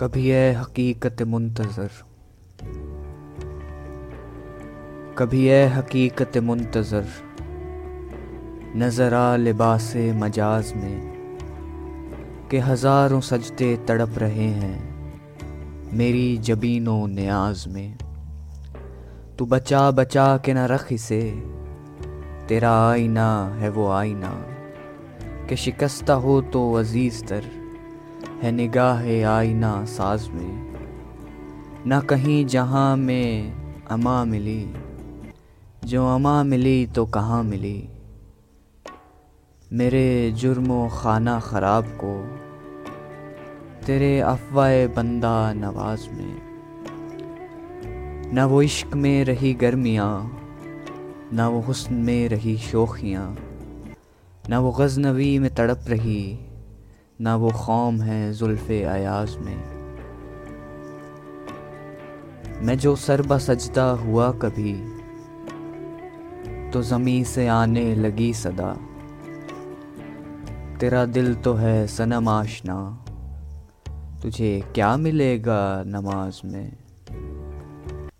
कभी है हकीकत मुंतज़र। कभी है हकीकत मुंतज़र। नज़र लिबास मजाज में के हज़ारों सजते तड़प रहे हैं मेरी जबीनो न्याज में। तू बचा बचा के न रख इसे, तेरा आईना है वो आईना। कि शिकस्ता हो तो अज़ीज़ तर है निगाह आईना साज में। न कहीं जहाँ में अमा मिली। जो अमा मिली तो कहाँ मिली? मेरे जुर्मो खाना ख़राब को। तेरे अफवाह बंदा नवाज़ में। न वो इश्क में रही गर्मियाँ, न वो हुस्न में रही शोखियाँ। न वो गजनवी में तड़प रही ना वो खौम है जुल्फ़ अयाज में। मैं जो सरबा सजदा हुआ कभी तो ज़मी से आने लगी सदा। तेरा दिल तो है सनम आशना तुझे क्या मिलेगा नमाज़ में?